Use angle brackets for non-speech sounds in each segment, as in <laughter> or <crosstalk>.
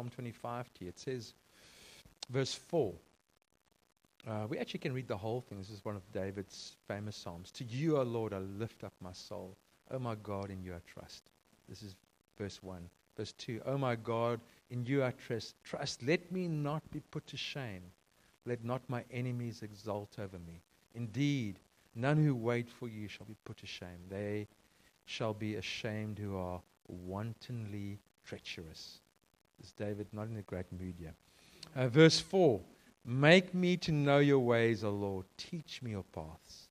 Psalm 25 to you. It says, verse 4. Uh, we actually can read the whole thing. This is one of David's famous Psalms. To you, O Lord, I lift up my soul. O my God, in you I trust. This is verse 1. Verse 2. O my God, in you I trust. Trust. Let me not be put to shame. Let not my enemies exult over me. Indeed, none who wait for you shall be put to shame. They shall be ashamed who are wantonly treacherous. Is David not in a great mood yet. Uh, verse 4 Make me to know your ways, O Lord. Teach me your paths.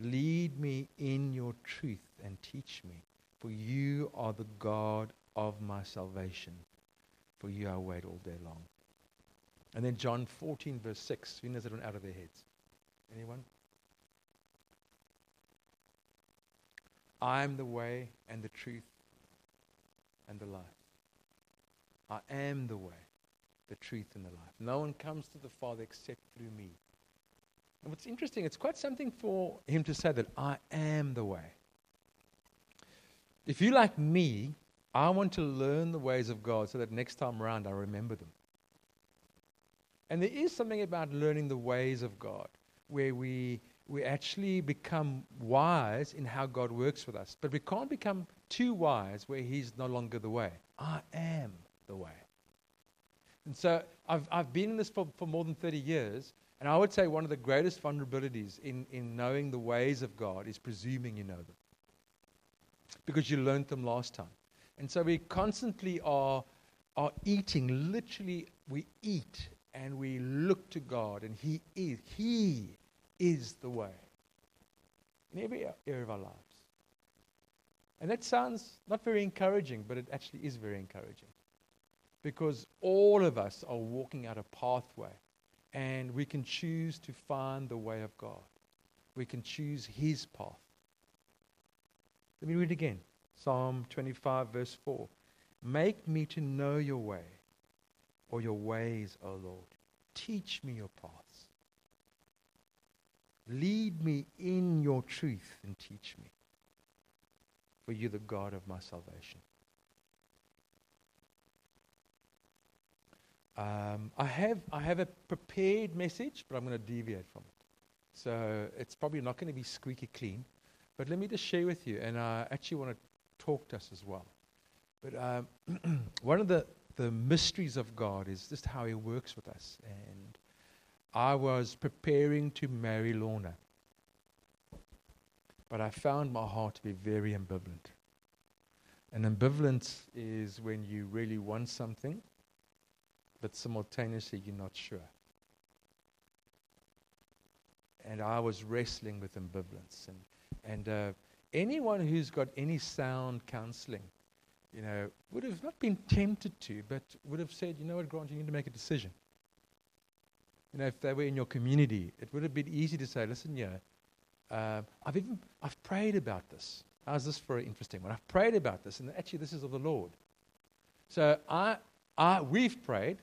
Lead me in your truth and teach me. For you are the God of my salvation. For you I wait all day long. And then John 14, verse 6. Who knows that one out of their heads? Anyone? I am the way and the truth and the life. I am the way, the truth, and the life. No one comes to the Father except through me. And what's interesting, it's quite something for him to say that I am the way. If you like me, I want to learn the ways of God so that next time around I remember them. And there is something about learning the ways of God where we, we actually become wise in how God works with us. But we can't become too wise where He's no longer the way. I am the way. And so I've, I've been in this for, for more than 30 years, and I would say one of the greatest vulnerabilities in, in knowing the ways of God is presuming you know them. Because you learned them last time. And so we constantly are, are eating, literally, we eat and we look to God, and He is, He is the way in every area of our lives. And that sounds not very encouraging, but it actually is very encouraging. Because all of us are walking out a pathway, and we can choose to find the way of God. We can choose His path. Let me read again Psalm 25, verse 4. Make me to know your way or your ways, O Lord. Teach me your paths. Lead me in your truth and teach me. For you, are the God of my salvation. Um, I, have, I have a prepared message, but I'm going to deviate from it. So it's probably not going to be squeaky clean. But let me just share with you, and I actually want to talk to us as well. But um, <clears throat> one of the, the mysteries of God is just how He works with us. And I was preparing to marry Lorna, but I found my heart to be very ambivalent. And ambivalence is when you really want something, but simultaneously you're not sure. And I was wrestling with ambivalence. And, and uh, anyone who's got any sound counseling you know, would have not been tempted to, but would have said, you know what, Grant, you need to make a decision. You know, if they were in your community, it would have been easy to say, listen, yeah, uh, I've even, I've prayed about this. How's this for an interesting one? I've prayed about this, and actually this is of the Lord. So I, I, we've prayed,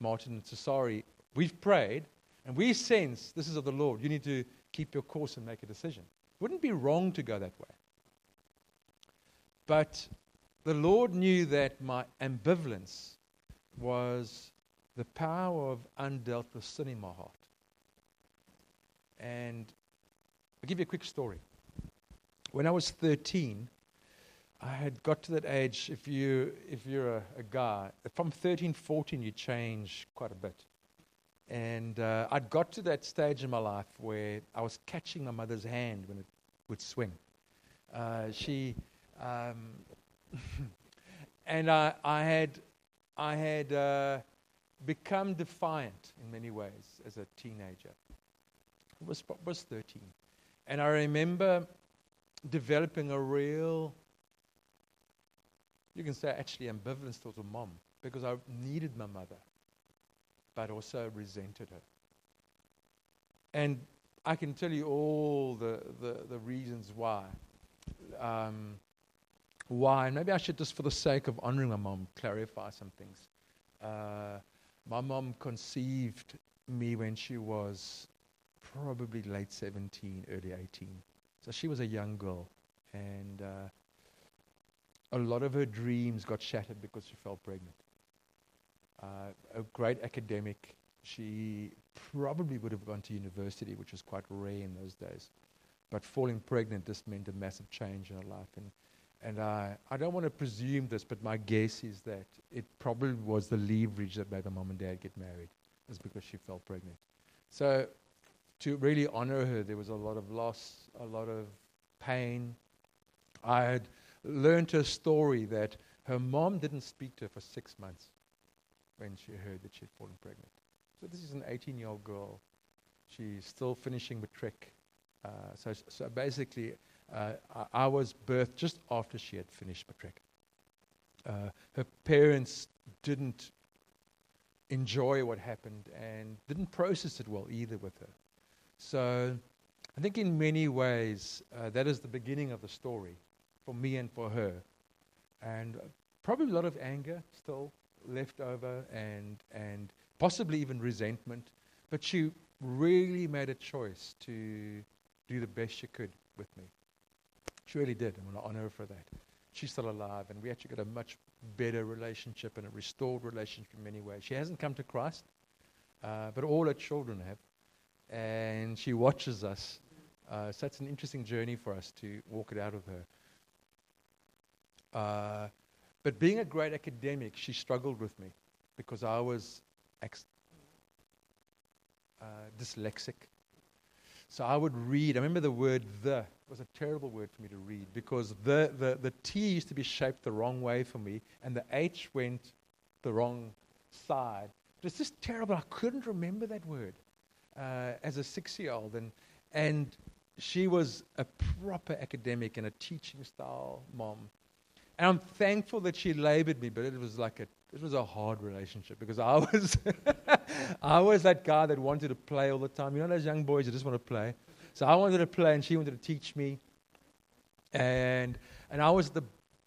Martin and Cesari, we've prayed, and we sense this is of the Lord. You need to keep your course and make a decision. It wouldn't be wrong to go that way. But the Lord knew that my ambivalence was the power of undealt with sin in my heart. And I'll give you a quick story. When I was 13, I had got to that age, if, you, if you're a, a guy, from 13, 14, you change quite a bit. And uh, I'd got to that stage in my life where I was catching my mother's hand when it would swing. Uh, she, um, <laughs> and I, I had, I had uh, become defiant in many ways as a teenager. I was, was 13. And I remember developing a real, you can say actually ambivalence towards a mom because I needed my mother, but also resented her. And I can tell you all the, the, the reasons why. Um, why. Maybe I should just, for the sake of honoring my mom, clarify some things. Uh, my mom conceived me when she was probably late 17, early 18. So she was a young girl. And uh, a lot of her dreams got shattered because she fell pregnant. Uh, a great academic. She probably would have gone to university, which was quite rare in those days. But falling pregnant just meant a massive change in her life. And, and I, I don't want to presume this, but my guess is that it probably was the leverage that made her mom and dad get married, is because she fell pregnant. So to really honor her, there was a lot of loss, a lot of pain. I had learned her story that her mom didn't speak to her for six months when she heard that she had fallen pregnant. So this is an 18-year-old girl. She's still finishing matric. Uh, so, so basically, uh, I, was birthed just after she had finished matric. Uh, her parents didn't enjoy what happened and didn't process it well either with her. So I think in many ways, uh, that is the beginning of the story for me and for her. And probably a lot of anger still left over and, and possibly even resentment. But she really made a choice to do the best she could with me. She really did. I want to honor her for that. She's still alive, and we actually got a much better relationship and a restored relationship in many ways. She hasn't come to Christ, uh, but all her children have. And she watches us. Uh, so it's an interesting journey for us to walk it out with her. Uh, but being a great academic, she struggled with me because I was ex- uh, dyslexic. So I would read. I remember the word the was a terrible word for me to read because the, the, the T used to be shaped the wrong way for me and the H went the wrong side. It was just terrible. I couldn't remember that word uh, as a six year old. And, and she was a proper academic and a teaching style mom. And I'm thankful that she labored me, but it was like a it was a hard relationship because I <laughs> was I was that guy that wanted to play all the time. You know those young boys that just want to play. So I wanted to play and she wanted to teach me. And and I was at the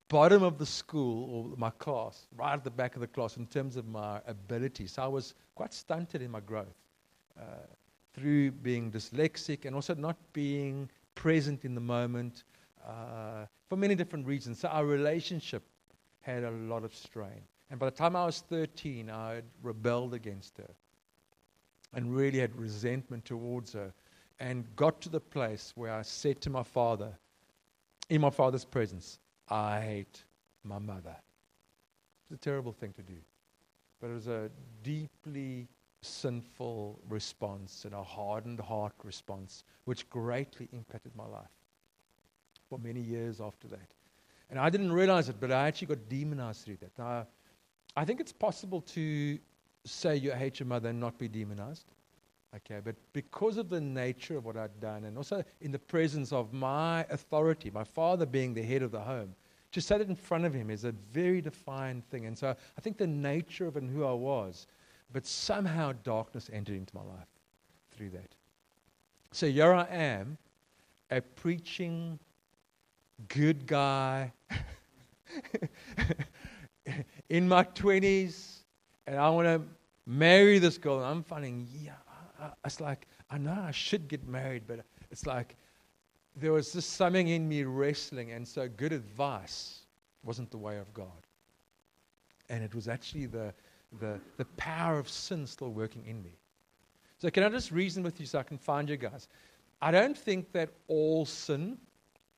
bottom of the school or my class, right at the back of the class in terms of my ability. So I was quite stunted in my growth uh, through being dyslexic and also not being present in the moment uh, for many different reasons. So our relationship had a lot of strain. And by the time I was 13, I had rebelled against her and really had resentment towards her and got to the place where I said to my father, in my father's presence, I hate my mother. It's a terrible thing to do. But it was a deeply sinful response and a hardened heart response, which greatly impacted my life for many years after that. And I didn't realize it, but I actually got demonized through that. Now, I think it's possible to say you hate your mother and not be demonized. Okay, but because of the nature of what I'd done, and also in the presence of my authority, my father being the head of the home, to say it in front of him is a very defined thing. And so I think the nature of and who I was, but somehow darkness entered into my life through that. So here I am, a preaching good guy <laughs> in my 20s, and I want to marry this girl. And I'm finding, yeah, it's like, I know I should get married, but it's like there was just something in me wrestling, and so good advice wasn't the way of God. And it was actually the, the, the power of sin still working in me. So, can I just reason with you so I can find you guys? I don't think that all sin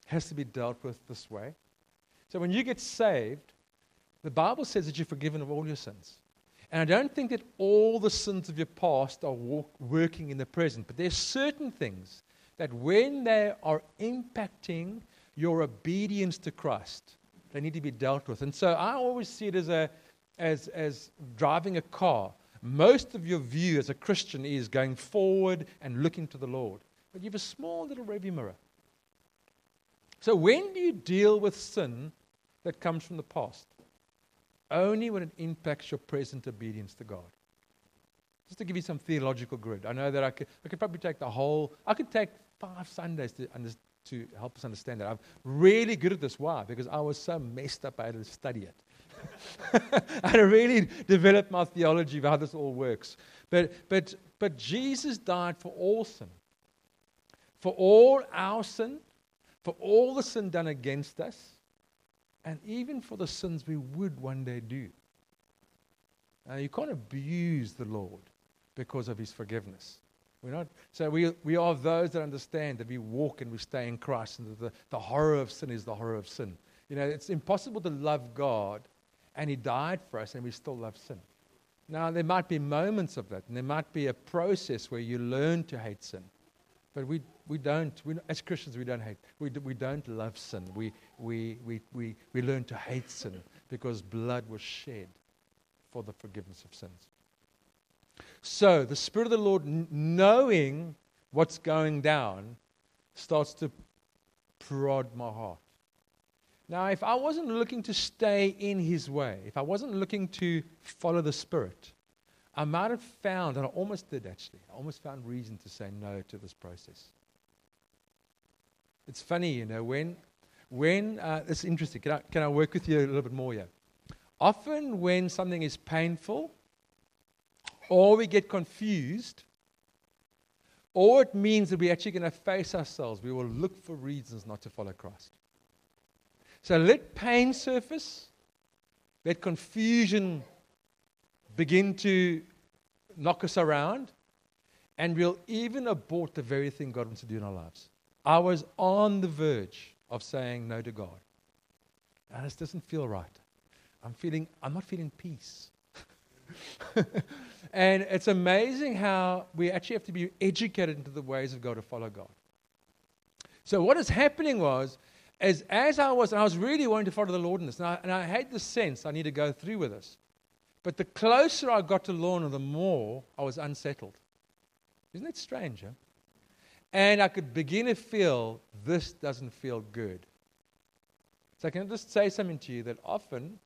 has to be dealt with this way. So when you get saved, the Bible says that you're forgiven of all your sins. And I don't think that all the sins of your past are walk, working in the present, but there's certain things that when they are impacting your obedience to Christ, they need to be dealt with. And so I always see it as, a, as, as driving a car. Most of your view as a Christian is going forward and looking to the Lord. But you have a small little rearview mirror. So when do you deal with sin that comes from the past? Only when it impacts your present obedience to God. Just to give you some theological grid. I know that I could, I could probably take the whole, I could take five Sundays to, to help us understand that. I'm really good at this. Why? Because I was so messed up I had to study it. <laughs> I had to really develop my theology of how this all works. But, but, but Jesus died for all sin. For all our sin, for all the sin done against us, and even for the sins we would one day do. Uh, you can't abuse the Lord because of his forgiveness. We're not, so we, we are those that understand that we walk and we stay in Christ, and that the, the horror of sin is the horror of sin. You know, it's impossible to love God, and He died for us, and we still love sin. Now, there might be moments of that, and there might be a process where you learn to hate sin. But we, we don't, we, as Christians, we don't hate. We, we don't love sin. We, we, we, we, we learn to hate sin because blood was shed for the forgiveness of sins. So, the Spirit of the Lord, knowing what's going down, starts to prod my heart. Now, if I wasn't looking to stay in His way, if I wasn't looking to follow the Spirit, I might have found, and I almost did actually, I almost found reason to say no to this process. It's funny, you know, when, when uh, it's interesting. Can I, can I work with you a little bit more here? Often, when something is painful, or we get confused, or it means that we're actually going to face ourselves, we will look for reasons not to follow Christ. So let pain surface, let confusion begin to knock us around, and we'll even abort the very thing God wants to do in our lives. I was on the verge of saying no to God. And this doesn't feel right. I'm feeling, I'm not feeling peace. <laughs> and it's amazing how we actually have to be educated into the ways of God to follow God. So what is happening was as, as I was, I was really wanting to follow the Lord in this, and I, and I had the sense I need to go through with this. But the closer I got to Lorna, the more I was unsettled. Isn't that strange? Huh? And I could begin to feel this doesn't feel good. So can I can just say something to you that often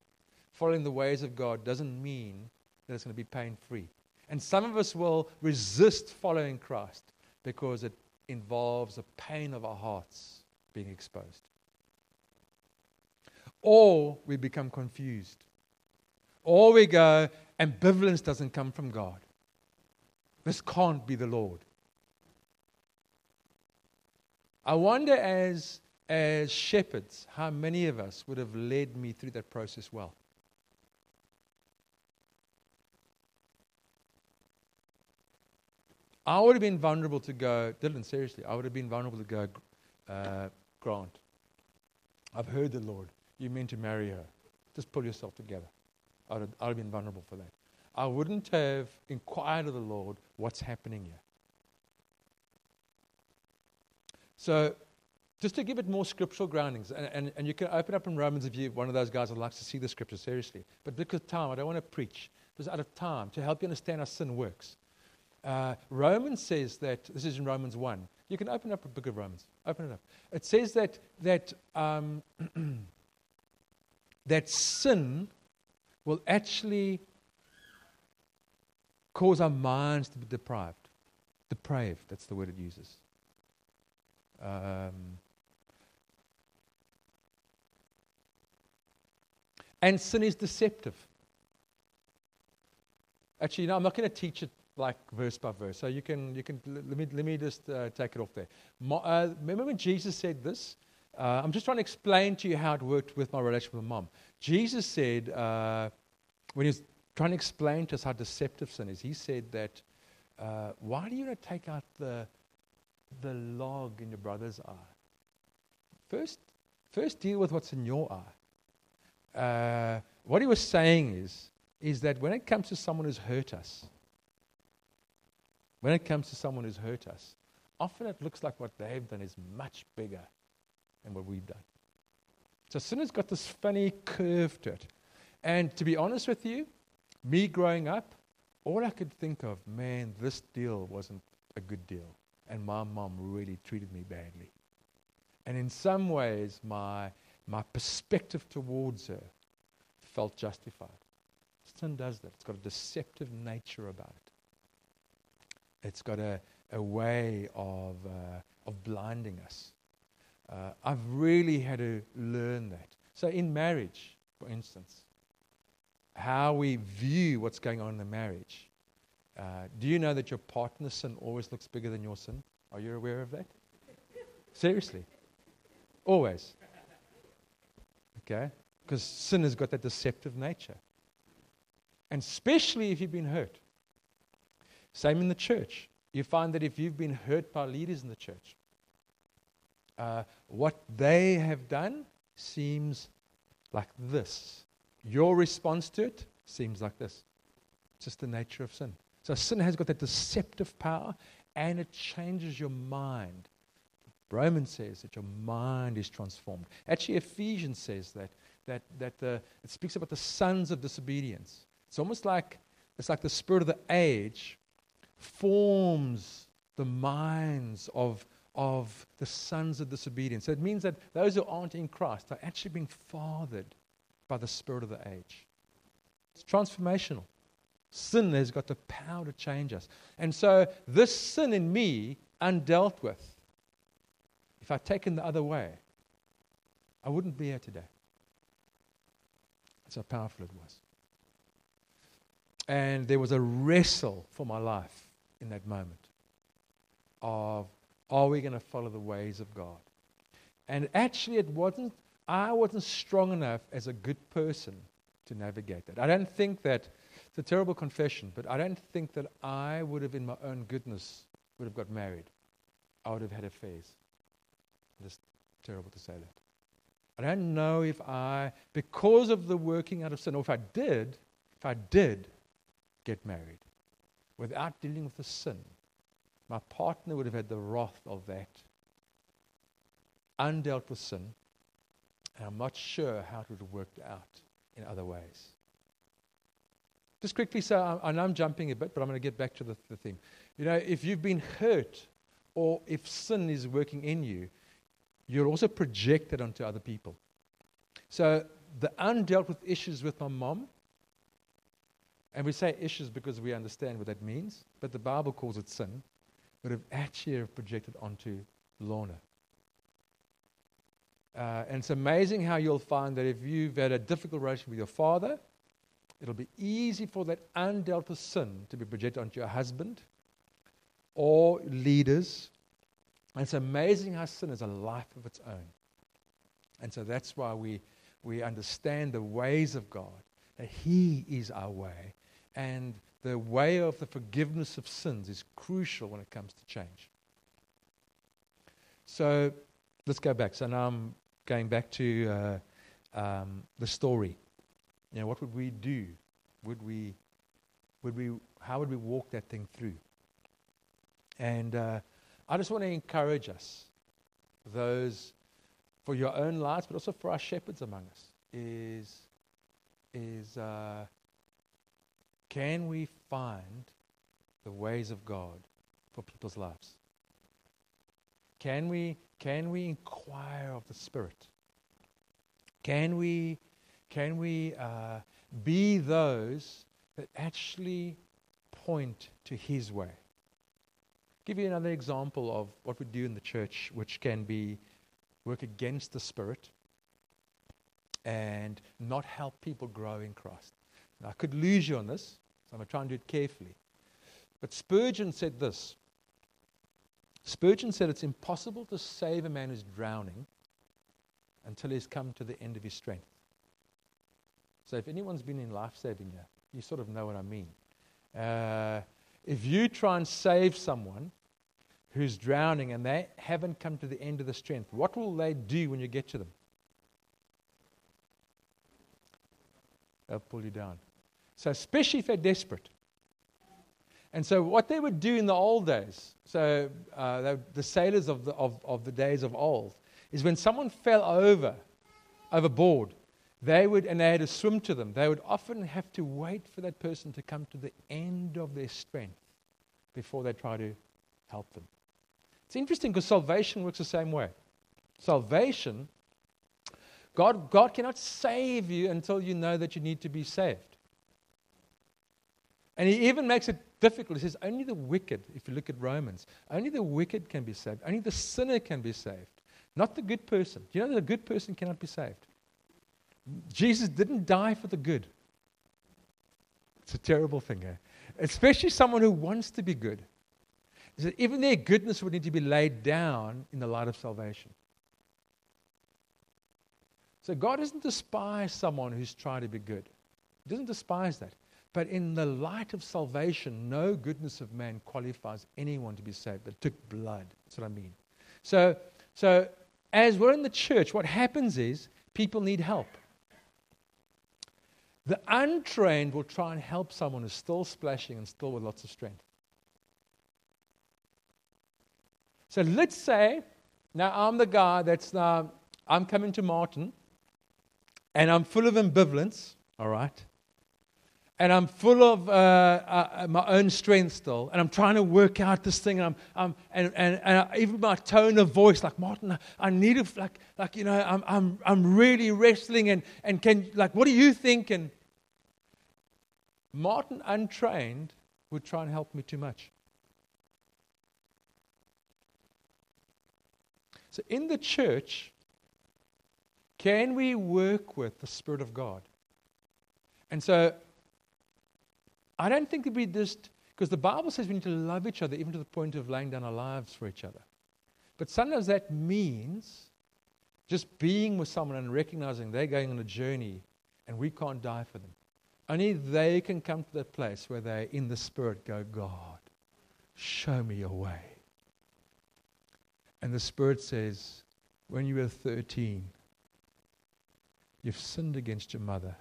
following the ways of God doesn't mean that it's going to be pain free. And some of us will resist following Christ because it involves the pain of our hearts being exposed or we become confused. Or we go, ambivalence doesn't come from God. This can't be the Lord. I wonder, as, as shepherds, how many of us would have led me through that process well. I would have been vulnerable to go, Dylan, seriously, I would have been vulnerable to go, uh, Grant, I've heard the Lord. You meant to marry her. Just pull yourself together. I'd have, I'd have been vulnerable for that. I wouldn't have inquired of the Lord what's happening here. So, just to give it more scriptural groundings, and, and, and you can open up in Romans if you're one of those guys that likes to see the scripture seriously. But because time, I don't want to preach. Just out of time, to help you understand how sin works. Uh, Romans says that, this is in Romans 1. You can open up a book of Romans. Open it up. It says that, that um, <clears throat> that sin will actually cause our minds to be deprived. Depraved, that's the word it uses. Um, and sin is deceptive. Actually, no, I'm not going to teach it like verse by verse. So you can, you can let, me, let me just uh, take it off there. uh, remember when Jesus said this? Uh, I'm just trying to explain to you how it worked with my relationship with mom. Jesus said, uh, when he was trying to explain to us how deceptive sin is, he said that, uh, why do you not take out the, the log in your brother's eye? First, first deal with what's in your eye. Uh, what he was saying is, is that when it comes to someone who's hurt us, when it comes to someone who's hurt us, often it looks like what they've done is much bigger than what we've done. So sin has got this funny curve to it. And to be honest with you, me growing up, all I could think of, man, this deal wasn't a good deal. And my mom really treated me badly. And in some ways, my, my perspective towards her felt justified. Sin does that. It's got a deceptive nature about it. It's got a, a way of, uh, of blinding us. Uh, I've really had to learn that. So, in marriage, for instance, how we view what's going on in the marriage. Uh, do you know that your partner's sin always looks bigger than your sin? Are you aware of that? Seriously. Always. Okay? Because sin has got that deceptive nature. And especially if you've been hurt. Same in the church. You find that if you've been hurt by leaders in the church, uh, what they have done seems like this. Your response to it seems like this. It's just the nature of sin. So sin has got that deceptive power and it changes your mind. Romans says that your mind is transformed. Actually, Ephesians says that, that, that the, it speaks about the sons of disobedience. It's almost like it's like the spirit of the age forms the minds of, of the sons of disobedience. So it means that those who aren't in Christ are actually being fathered by the spirit of the age. It's transformational. Sin has got the power to change us. And so, this sin in me, undealt with, if I'd taken the other way, I wouldn't be here today. That's how powerful it was. And there was a wrestle for my life in that moment of are we going to follow the ways of God? And actually, it wasn't, I wasn't strong enough as a good person to navigate that. I don't think that, it's a terrible confession, but I don't think that I would have, in my own goodness, would have got married. I would have had affairs. It's terrible to say that. I don't know if I, because of the working out of sin, or if I did, if I did get married without dealing with the sin, my partner would have had the wrath of that undealt with sin, and I'm not sure how it would have worked out in other ways. Just quickly, so I, know I'm jumping a bit, but I'm going to get back to the, the theme. You know, if you've been hurt or if sin is working in you, you're also projected onto other people. So the undealt with issues with my mom, and we say issues because we understand what that means, but the Bible calls it sin, would have actually projected onto Lorna. Uh, and it's amazing how you'll find that if you've had a difficult relationship with your father, it'll be easy for that undealt with sin to be projected onto your husband or leaders. And it's amazing how sin is a life of its own. And so that's why we, we understand the ways of God, that He is our way. And the way of the forgiveness of sins is crucial when it comes to change. So let's go back. So now I'm going back to uh, um, the story. You know, what would we do? Would we, would we, how would we walk that thing through? And uh, I just want to encourage us, those for your own lives, but also for our shepherds among us, is, is uh, can we find the ways of God for people's lives? Can we, can we inquire of the Spirit? Can we, can we uh, be those that actually point to His way? Give you another example of what we do in the church, which can be work against the Spirit and not help people grow in Christ. Now, I could lose you on this, so I'm going to try and do it carefully. But Spurgeon said this Spurgeon said it's impossible to save a man who's drowning until he's come to the end of his strength. So if anyone's been in life saving you sort of know what I mean. Uh, if you try and save someone who's drowning and they haven't come to the end of the strength, what will they do when you get to them? They'll pull you down. So, especially if they're desperate. And so, what they would do in the old days, so uh, the sailors of the, of, of the days of old, is when someone fell over, overboard, they would, and they had to swim to them, they would often have to wait for that person to come to the end of their strength before they try to help them. It's interesting because salvation works the same way. Salvation, God, God cannot save you until you know that you need to be saved. And he even makes it difficult. He says, only the wicked, if you look at Romans, only the wicked can be saved. Only the sinner can be saved, not the good person. Do you know that a good person cannot be saved? Jesus didn't die for the good. It's a terrible thing, eh? especially someone who wants to be good. Said, even their goodness would need to be laid down in the light of salvation. So God doesn't despise someone who's trying to be good. He doesn't despise that. But in the light of salvation, no goodness of man qualifies anyone to be saved. That took blood. That's what I mean. So, so as we're in the church, what happens is people need help. The untrained will try and help someone who's still splashing and still with lots of strength. So let's say now I'm the guy that's now, I'm coming to Martin and I'm full of ambivalence, all right? And I'm full of uh, uh, my own strength still, and I'm trying to work out this thing, and I'm, I'm and, and, and even my tone of voice, like Martin, I need to, like, like you know, I'm, I'm, I'm really wrestling, and, and can, like, what do you think? And Martin, untrained, would try and help me too much. So in the church, can we work with the Spirit of God? And so I don't think we just, because the Bible says we need to love each other even to the point of laying down our lives for each other. But sometimes that means just being with someone and recognizing they're going on a journey and we can't die for them. Only they can come to that place where they, in the Spirit, go, God, show me your way. And the Spirit says, when you were 13, you've sinned against your mother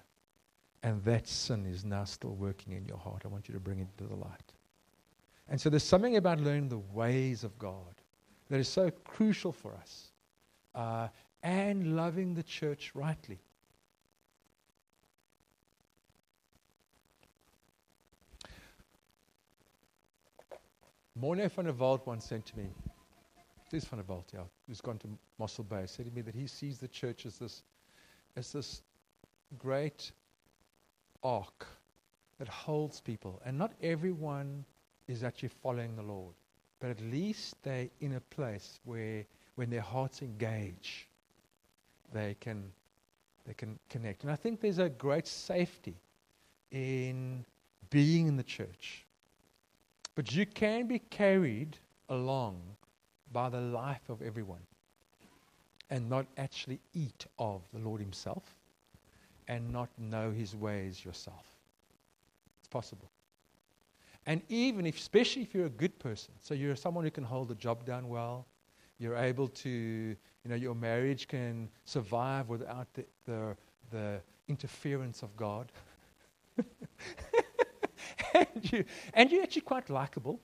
and that sin is now still working in your heart. I want you to bring it to the light. And so there's something about learning the ways of God that is so crucial for us uh, and loving the church rightly. Morne van der Walt once said to me, this van der Walt, yeah, who's gone to Mossel Bay, said to me that he sees the church as this, as this great ark that holds people. And not everyone is actually following the Lord, but at least they're in a place where, when their hearts engage, they can, they can connect. And I think there's a great safety in being in the church. But you can be carried along by the life of everyone and not actually eat of the Lord Himself and not know his ways yourself. It's possible. And even if, especially if you're a good person, so you're someone who can hold a job down well, you're able to, you know, your marriage can survive without the, the, the interference of God. <laughs> and, you, and you're actually quite likable.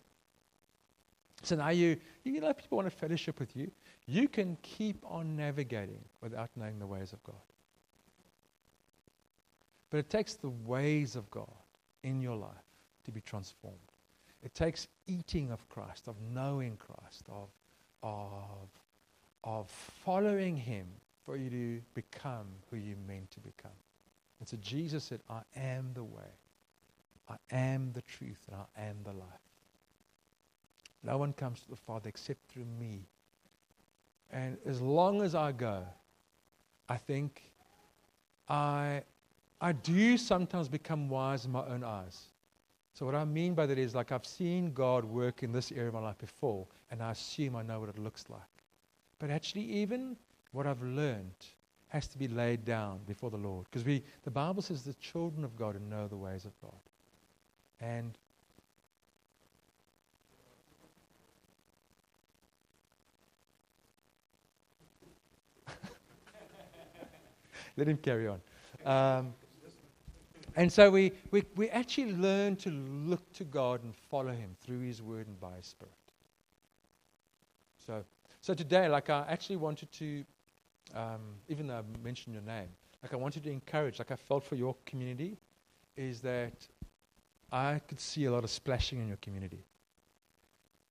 So now you, you know, people want to fellowship with you. You can keep on navigating without knowing the ways of God. But it takes the ways of God in your life to be transformed. It takes eating of Christ, of knowing Christ, of, of, of following Him for you to become who you're meant to become. And so Jesus said, I am the way, I am the truth, and I am the life. No one comes to the Father except through me. And as long as I go, I think I I do sometimes become wise in my own eyes. So, what I mean by that is like I've seen God work in this area of my life before, and I assume I know what it looks like. But actually, even what I've learned has to be laid down before the Lord. Because we, the Bible says the children of God know the ways of God. And <laughs> let him carry on. Um, and so we, we, we actually learn to look to God and follow Him through His Word and by His Spirit. So, so today, like I actually wanted to, um, even though I mentioned your name, like I wanted to encourage, like I felt for your community, is that I could see a lot of splashing in your community.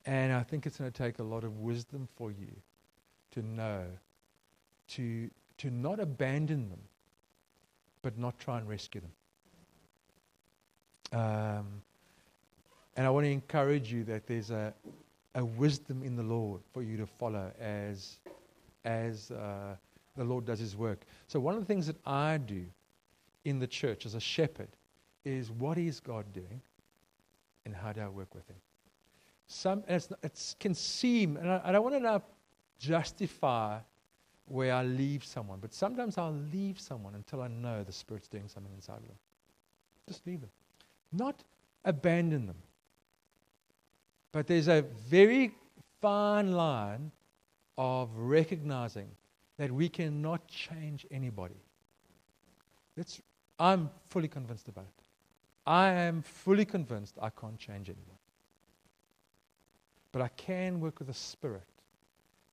And I think it's going to take a lot of wisdom for you to know, to, to not abandon them, but not try and rescue them. Um, and I want to encourage you that there's a, a wisdom in the Lord for you to follow as, as uh, the Lord does his work. So, one of the things that I do in the church as a shepherd is what is God doing and how do I work with him? Some, it can seem, and I, I don't want to now justify where I leave someone, but sometimes I'll leave someone until I know the Spirit's doing something inside of them. Just leave them. Not abandon them. But there's a very fine line of recognizing that we cannot change anybody. That's, I'm fully convinced about it. I am fully convinced I can't change anyone. But I can work with a spirit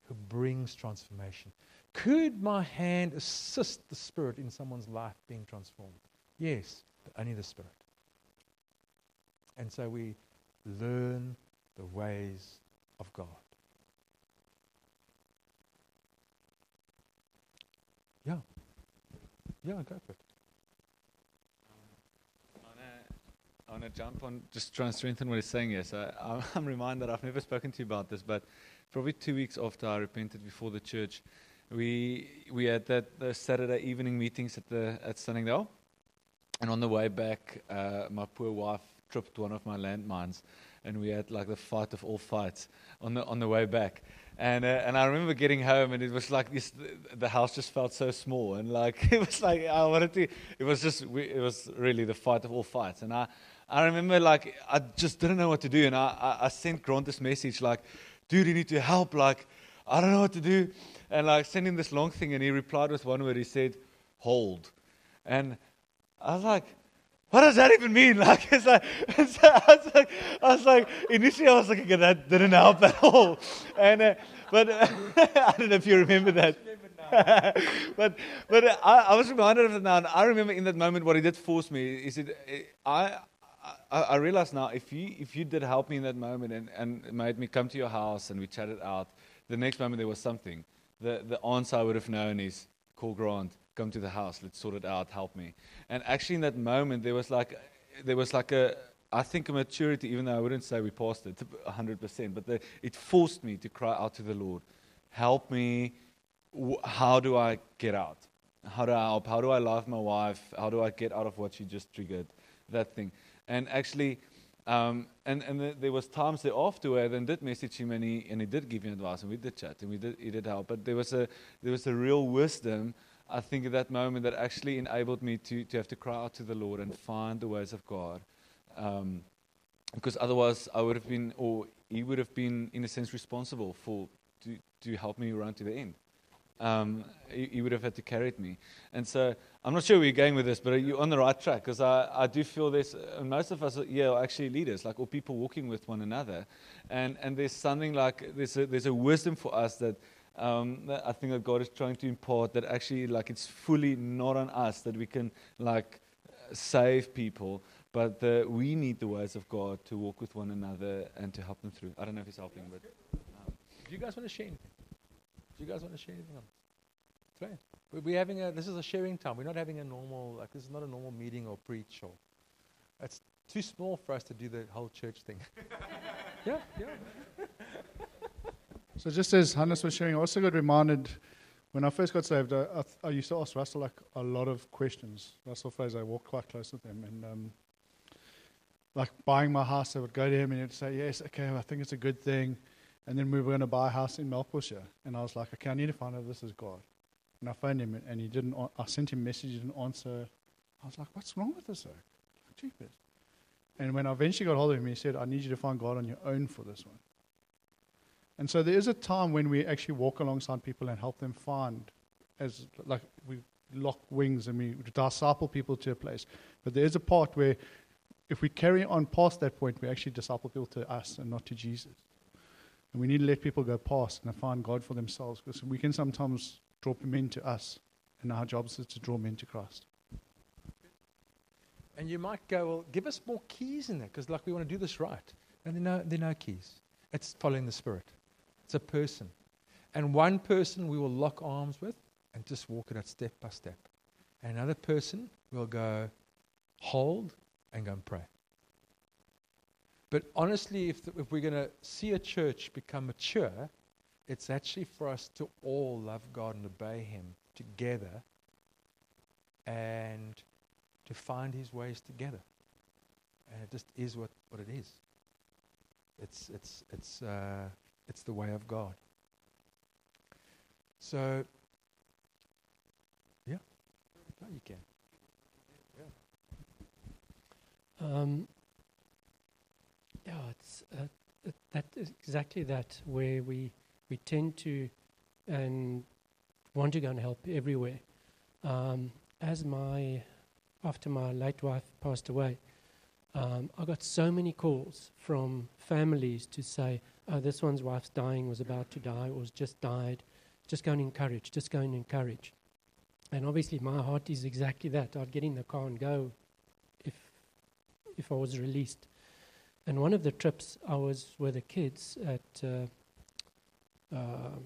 who brings transformation. Could my hand assist the spirit in someone's life being transformed? Yes, but only the spirit. And so we learn the ways of God. Yeah. Yeah, go for it. I want to jump on, just try and strengthen what he's saying. So I'm, <laughs> I'm reminded, I've never spoken to you about this, but probably two weeks after I repented before the church, we we had that Saturday evening meetings at the at Sunningdale, and on the way back, uh, my poor wife tripped one of my landmines, and we had like the fight of all fights on the on the way back. And, uh, and I remember getting home, and it was like this, the house just felt so small. And like, <laughs> it was like, I wanted to, it was just, it was really the fight of all fights. And I, I remember like, I just didn't know what to do. And I, I, I sent Grant this message like, dude, you need to help. Like, I don't know what to do. And like, sent him this long thing. And he replied with one word. He said, hold. And I was like, what does that even mean? <laughs> Like, it's like, it's, I, was like I was like, initially I was like, okay, that didn't help at <laughs> all. And, uh, but uh, <laughs> I don't know if you remember that. but but I, I, was reminded of it now, and I remember in that moment what he did force me. Is it? I, I I realize now if you if you did help me in that moment and, and made me come to your house and we chatted out, the next moment there was something. The the answer I would have known is call Grant come to the house, let's sort it out, help me. And actually, in that moment, there was like, there was like a, I think a maturity, even though I wouldn't say we passed it 100%, but the, it forced me to cry out to the Lord, help me. How do I get out? How do I help? How do I love my wife? How do I get out of what she just triggered? That thing. And actually, um, and and the, there was times thereafter where I then did message him and he and he did give me advice and we did chat and we did he did help. But there was a there was a real wisdom I think at that moment that actually enabled me to, to have to cry out to the Lord and find the ways of God. Um, because otherwise, I would have been, or He would have been, in a sense, responsible for to, to help me run to the end. Um, he, he, would have had to carry me. And so I'm not sure where you're going with this, but you're on the right track because I, I do feel this. And most of us are, yeah, are actually leaders, like, or people walking with one another. And, and there's something like, there's a, there's a wisdom for us that um, I think that God is trying to impart that actually, like, it's fully not on us that we can, like, save people, but the, we need the ways of God to walk with one another and to help them through. I don't know if he's helping, but. Um, do you guys want to share anything? Do you guys want to share anything on Right. We're having a, this is a sharing time. We're not having a normal, like, this is not a normal meeting or preach or. It's too small for us to do the whole church thing. <laughs> yeah, yeah. So just as Hannes was sharing, I also got reminded when I first got saved, I, I, I used to ask Russell like a lot of questions. Russell Fraser, I walked quite close with him, and um, like buying my house, I would go to him and he'd say, "Yes, okay, I think it's a good thing." And then we were going to buy a house in Melkbosher, and I was like, "Okay, I need to find out if this is God." And I phoned him, and he didn't. I sent him messages and answer. I was like, "What's wrong with this?" Jeepers. And when I eventually got hold of him, he said, "I need you to find God on your own for this one." And so there is a time when we actually walk alongside people and help them find, as like we lock wings and we disciple people to a place. But there is a part where if we carry on past that point, we actually disciple people to us and not to Jesus. And we need to let people go past and find God for themselves because we can sometimes draw men to us, and our job is to draw men to Christ. And you might go, well, give us more keys in there because, like, we want to do this right. And there are no, there are no keys. It's following the Spirit. It's a person. And one person we will lock arms with and just walk it out step by step. And another person will go hold and go and pray. But honestly, if, the, if we're going to see a church become mature, it's actually for us to all love God and obey Him together and to find His ways together. And it just is what, what it is. It's, it's, it's, uh, it's the way of God. So, yeah, no, you can. Yeah. Um, yeah, it's uh, that is exactly that where we we tend to and want to go and help everywhere. Um, as my after my late wife passed away, um, I got so many calls from families to say, "Oh, this one's wife's dying, was about to die, or has just died. Just go and encourage. Just go and encourage." And obviously, my heart is exactly that. I'd get in the car and go if if I was released. And one of the trips, I was with the kids at uh, uh,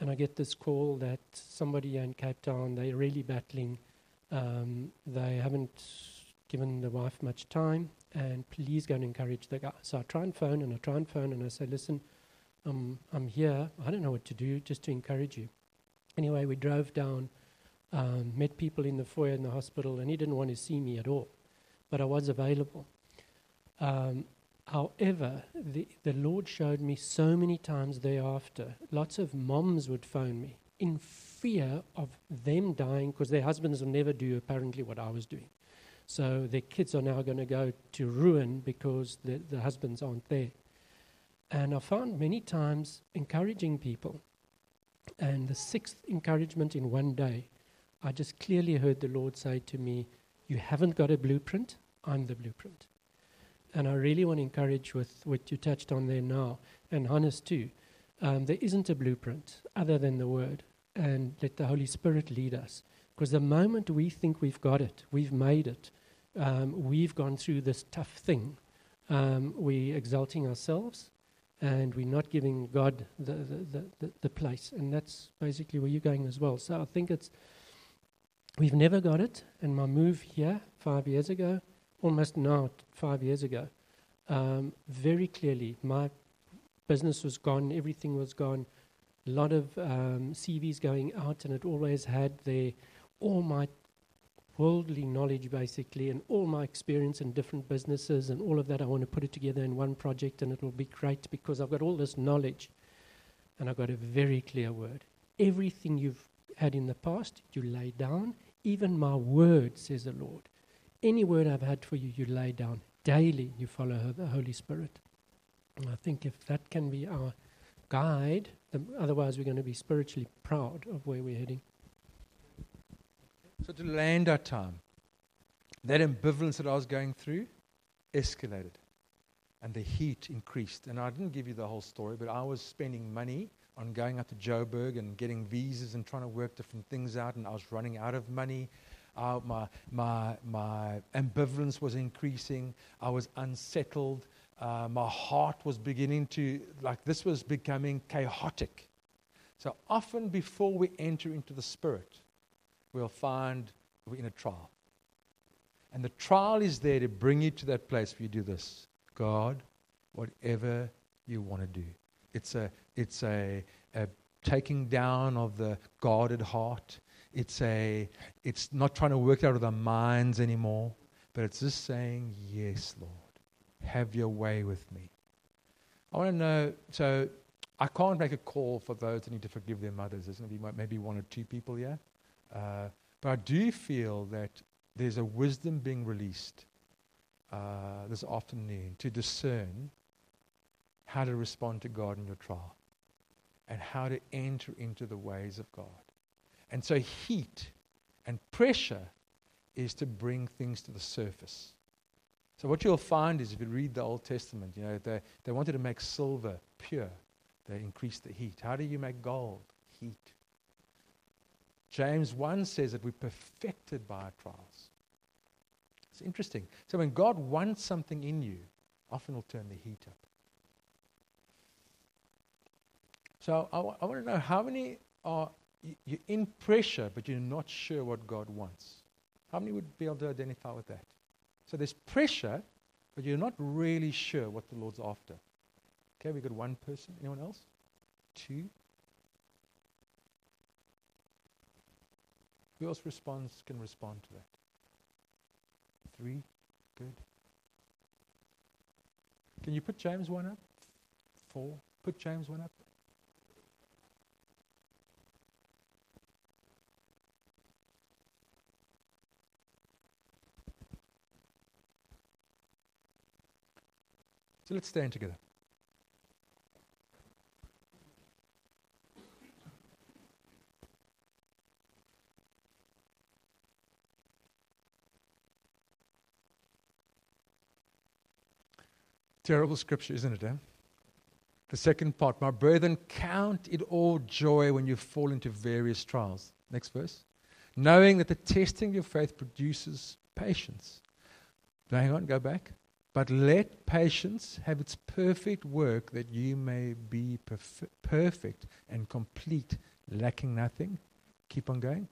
and I get this call that somebody in Cape Town, they're really battling. Um, they haven't given the wife much time, and please go and encourage the guy. So I try and phone, and I try and phone, and I say, listen, um, I'm here. I don't know what to do, just to encourage you. Anyway, we drove down, um, met people in the foyer in the hospital, and he didn't want to see me at all, but I was available. Um, however, the, the Lord showed me so many times thereafter, lots of moms would phone me in fear of them dying because their husbands will never do apparently what I was doing. So their kids are now going to go to ruin because the, the husbands aren't there. And I found many times encouraging people. And the sixth encouragement in one day, I just clearly heard the Lord say to me, You haven't got a blueprint, I'm the blueprint. And I really want to encourage with what you touched on there now, and Hannes too. Um, there isn't a blueprint other than the Word, and let the Holy Spirit lead us. Because the moment we think we've got it, we've made it, um, we've gone through this tough thing, um, we're exalting ourselves and we're not giving God the, the, the, the, place. And that's basically where you're going as well. So I think it's, we've never got it. And my move here five years ago almost now, five years ago, um, very clearly, my business was gone, everything was gone, a lot of um, CVs going out, and it always had the all my worldly knowledge basically, and all my experience in different businesses, and all of that. I want to put it together in one project, and it will be great because I've got all this knowledge, and I've got a very clear word. Everything you've had in the past, you lay down. Even my word, says the Lord. Any word I've had for you, you lay down. Daily, you follow the Holy Spirit. And I think if that can be our guide, otherwise we're going to be spiritually proud of where we're heading. So to land our time, that ambivalence that I was going through escalated. And the heat increased. And I didn't give you the whole story, but I was spending money on going up to Joburg and getting visas and trying to work different things out. And I was running out of money uh, my, my, my ambivalence was increasing. I was unsettled. Uh, my heart was beginning to, like, this was becoming chaotic. So often before we enter into the Spirit, we'll find we're in a trial. And the trial is there to bring you to that place where you do this God, whatever you want to do. It's a, it's a, a taking down of the guarded heart. It's, a, it's not trying to work out of our minds anymore, but it's just saying, Yes, Lord, have your way with me. I want to know, so I can't make a call for those that need to forgive their mothers. There's going to be maybe one or two people here. Uh, but I do feel that there's a wisdom being released uh, this afternoon to discern how to respond to God in your trial and how to enter into the ways of God. And so, heat and pressure is to bring things to the surface. So, what you'll find is if you read the Old Testament, you know, they, they wanted to make silver pure, they increased the heat. How do you make gold? Heat. James 1 says that we're perfected by our trials. It's interesting. So, when God wants something in you, often will turn the heat up. So, I, want to know how many are you're in pressure, but you're not sure what God wants. How many would be able to identify with that? So there's pressure, but you're not really sure what the Lord's after. Okay, we got one person. Anyone else? Two? Who else responds can respond to that? Three? Good. Can you put James 1 up? Four? Put James 1 up. So let's stand together. Terrible scripture, isn't it? Eh? The second part, my brethren, count it all joy when you fall into various trials. Next verse. Knowing that the testing of your faith produces patience. Now, hang on, go back. But let patience have its perfect work that you may be perf- perfect and complete, lacking nothing. Keep on going.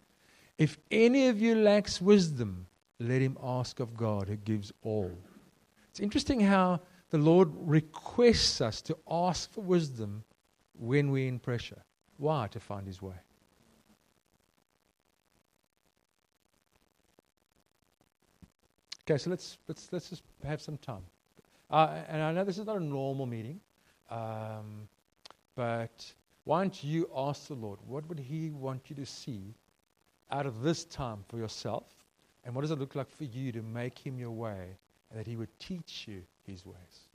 If any of you lacks wisdom, let him ask of God who gives all. It's interesting how the Lord requests us to ask for wisdom when we're in pressure. Why? To find His way. Okay, so let's let's let's just have some time. Uh, and I know this is not a normal meeting, um, but why don't you ask the Lord what would He want you to see out of this time for yourself, and what does it look like for you to make Him your way, and that He would teach you His ways.